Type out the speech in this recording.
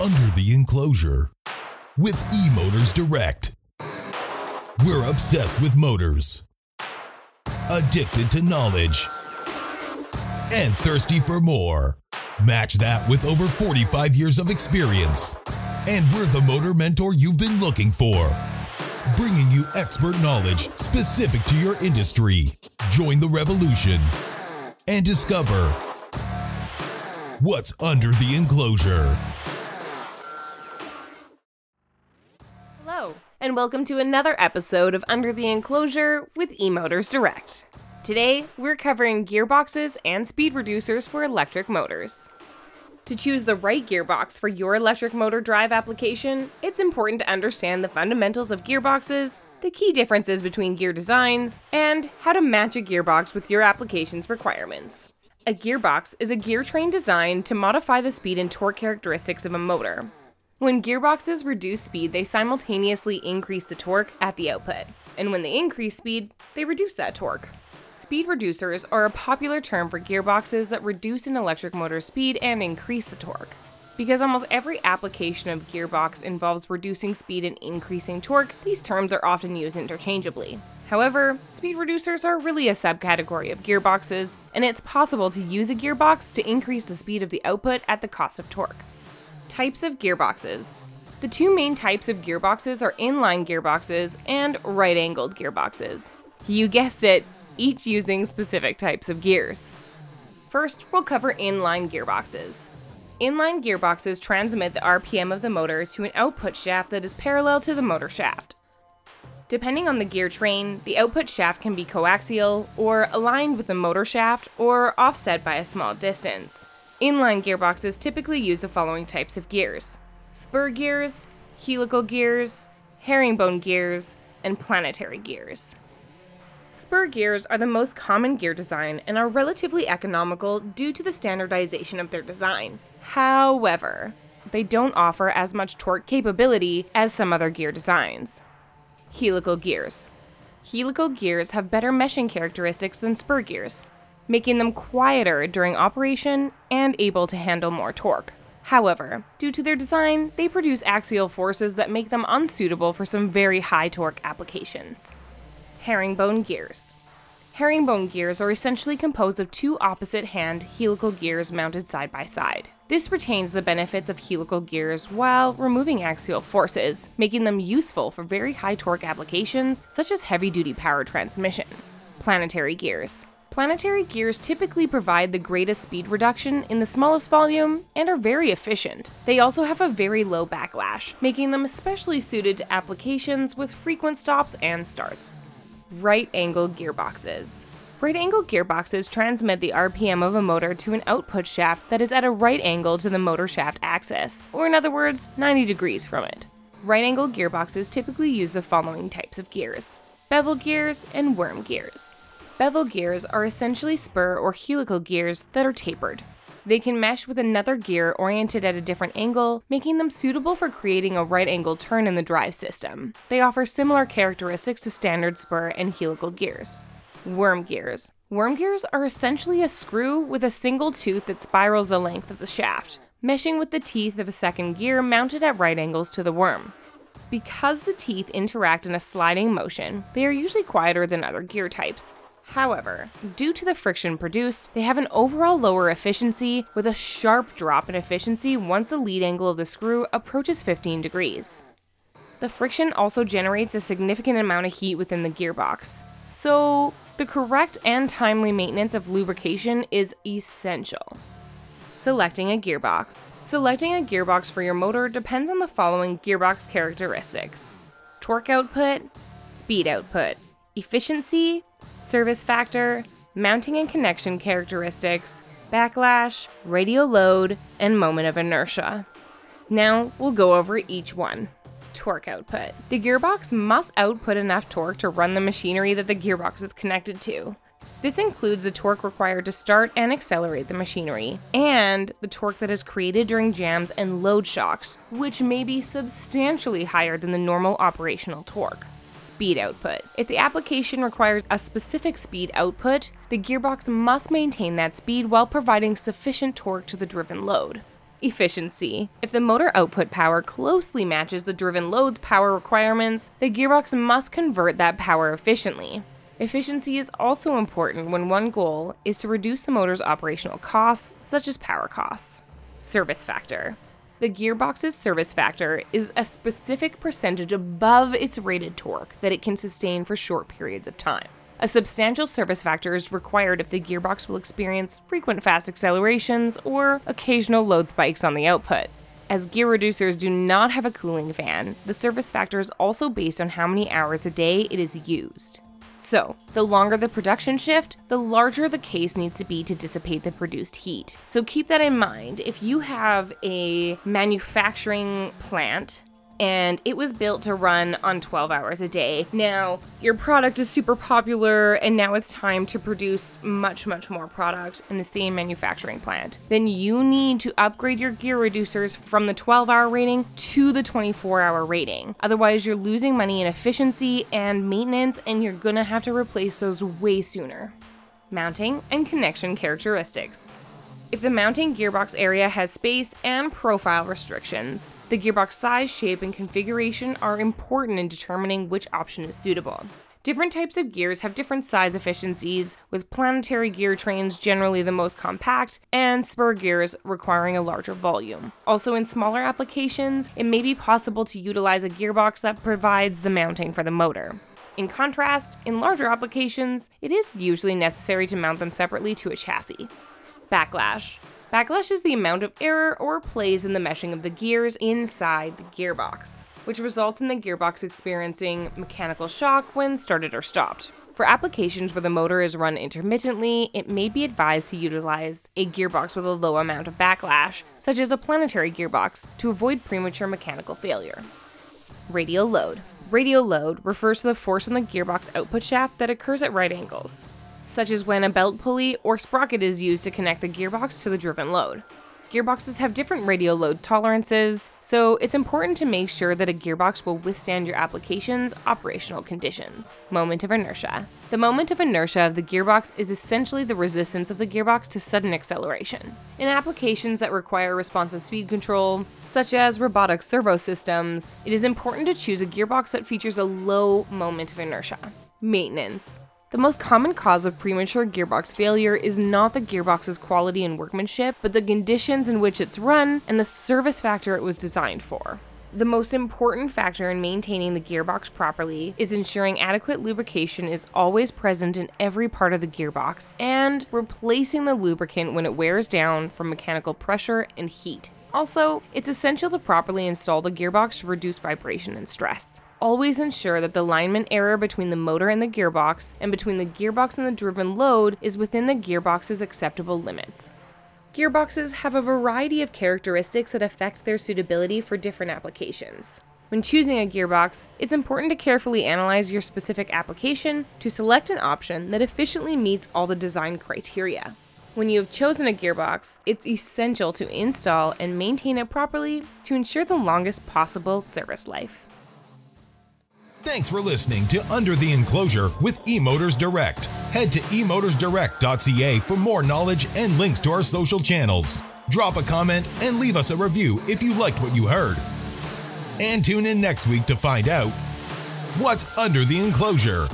Under the Enclosure with eMotors Direct. We're obsessed with motors, addicted to knowledge, and thirsty for more. Match that with over 45 years of experience. And we're the motor mentor you've been looking for. Bringing you expert knowledge specific to your industry. Join the revolution and discover what's under the enclosure. Hello, and welcome to another episode of Under the Enclosure with eMotors Direct. Today, we're covering gearboxes and speed reducers for electric motors. To choose the right gearbox for your electric motor drive application, it's important to understand the fundamentals of gearboxes, the key differences between gear designs, and how to match a gearbox with your application's requirements. A gearbox is a gear train designed to modify the speed and torque characteristics of a motor. When gearboxes reduce speed, they simultaneously increase the torque at the output. And when they increase speed, they reduce that torque. Speed reducers are a popular term for gearboxes that reduce an electric motor's speed and increase the torque. Because almost every application of gearbox involves reducing speed and increasing torque, these terms are often used interchangeably. However, speed reducers are really a subcategory of gearboxes, and it's possible to use a gearbox to increase the speed of the output at the cost of torque. Types of gearboxes. The two main types of gearboxes are inline gearboxes and right angled gearboxes. You guessed it, each using specific types of gears. First, we'll cover inline gearboxes. Inline gearboxes transmit the RPM of the motor to an output shaft that is parallel to the motor shaft. Depending on the gear train, the output shaft can be coaxial, or aligned with the motor shaft, or offset by a small distance. Inline gearboxes typically use the following types of gears spur gears, helical gears, herringbone gears, and planetary gears. Spur gears are the most common gear design and are relatively economical due to the standardization of their design. However, they don't offer as much torque capability as some other gear designs. Helical gears. Helical gears have better meshing characteristics than spur gears, making them quieter during operation and able to handle more torque. However, due to their design, they produce axial forces that make them unsuitable for some very high torque applications. Herringbone gears. Herringbone gears are essentially composed of two opposite hand helical gears mounted side by side. This retains the benefits of helical gears while removing axial forces, making them useful for very high torque applications such as heavy duty power transmission. Planetary gears. Planetary gears typically provide the greatest speed reduction in the smallest volume and are very efficient. They also have a very low backlash, making them especially suited to applications with frequent stops and starts. Right angle gearboxes. Right angle gearboxes transmit the RPM of a motor to an output shaft that is at a right angle to the motor shaft axis, or in other words, 90 degrees from it. Right angle gearboxes typically use the following types of gears bevel gears and worm gears. Bevel gears are essentially spur or helical gears that are tapered. They can mesh with another gear oriented at a different angle, making them suitable for creating a right angle turn in the drive system. They offer similar characteristics to standard spur and helical gears. Worm gears. Worm gears are essentially a screw with a single tooth that spirals the length of the shaft, meshing with the teeth of a second gear mounted at right angles to the worm. Because the teeth interact in a sliding motion, they are usually quieter than other gear types, However, due to the friction produced, they have an overall lower efficiency with a sharp drop in efficiency once the lead angle of the screw approaches 15 degrees. The friction also generates a significant amount of heat within the gearbox, so the correct and timely maintenance of lubrication is essential. Selecting a gearbox. Selecting a gearbox for your motor depends on the following gearbox characteristics torque output, speed output, efficiency, service factor, mounting and connection characteristics, backlash, radial load, and moment of inertia. Now we'll go over each one. Torque output. The gearbox must output enough torque to run the machinery that the gearbox is connected to. This includes the torque required to start and accelerate the machinery, and the torque that is created during jams and load shocks, which may be substantially higher than the normal operational torque speed output. If the application requires a specific speed output, the gearbox must maintain that speed while providing sufficient torque to the driven load. Efficiency. If the motor output power closely matches the driven load's power requirements, the gearbox must convert that power efficiently. Efficiency is also important when one goal is to reduce the motor's operational costs, such as power costs. Service factor. The gearbox's service factor is a specific percentage above its rated torque that it can sustain for short periods of time. A substantial service factor is required if the gearbox will experience frequent fast accelerations or occasional load spikes on the output. As gear reducers do not have a cooling fan, the service factor is also based on how many hours a day it is used. So, the longer the production shift, the larger the case needs to be to dissipate the produced heat. So, keep that in mind. If you have a manufacturing plant and it was built to run on 12 hours a day. Now, your product is super popular, and now it's time to produce much, much more product in the same manufacturing plant. Then you need to upgrade your gear reducers from the 12 hour rating to the 24 hour rating. Otherwise, you're losing money in efficiency and maintenance, and you're gonna have to replace those way sooner. Mounting and connection characteristics. If the mounting gearbox area has space and profile restrictions, the gearbox size, shape, and configuration are important in determining which option is suitable. Different types of gears have different size efficiencies, with planetary gear trains generally the most compact, and spur gears requiring a larger volume. Also, in smaller applications, it may be possible to utilize a gearbox that provides the mounting for the motor. In contrast, in larger applications, it is usually necessary to mount them separately to a chassis. Backlash. Backlash is the amount of error or plays in the meshing of the gears inside the gearbox, which results in the gearbox experiencing mechanical shock when started or stopped. For applications where the motor is run intermittently, it may be advised to utilize a gearbox with a low amount of backlash, such as a planetary gearbox, to avoid premature mechanical failure. Radial load. Radial load refers to the force on the gearbox output shaft that occurs at right angles such as when a belt pulley or sprocket is used to connect the gearbox to the driven load. Gearboxes have different radial load tolerances, so it's important to make sure that a gearbox will withstand your application's operational conditions. Moment of inertia. The moment of inertia of the gearbox is essentially the resistance of the gearbox to sudden acceleration. In applications that require responsive speed control, such as robotic servo systems, it is important to choose a gearbox that features a low moment of inertia. Maintenance. The most common cause of premature gearbox failure is not the gearbox's quality and workmanship, but the conditions in which it's run and the service factor it was designed for. The most important factor in maintaining the gearbox properly is ensuring adequate lubrication is always present in every part of the gearbox and replacing the lubricant when it wears down from mechanical pressure and heat. Also, it's essential to properly install the gearbox to reduce vibration and stress always ensure that the alignment error between the motor and the gearbox and between the gearbox and the driven load is within the gearbox's acceptable limits. Gearboxes have a variety of characteristics that affect their suitability for different applications. When choosing a gearbox, it's important to carefully analyze your specific application to select an option that efficiently meets all the design criteria. When you have chosen a gearbox, it's essential to install and maintain it properly to ensure the longest possible service life. Thanks for listening to Under the Enclosure with eMotors Direct. Head to emotorsdirect.ca for more knowledge and links to our social channels. Drop a comment and leave us a review if you liked what you heard. And tune in next week to find out what's under the enclosure.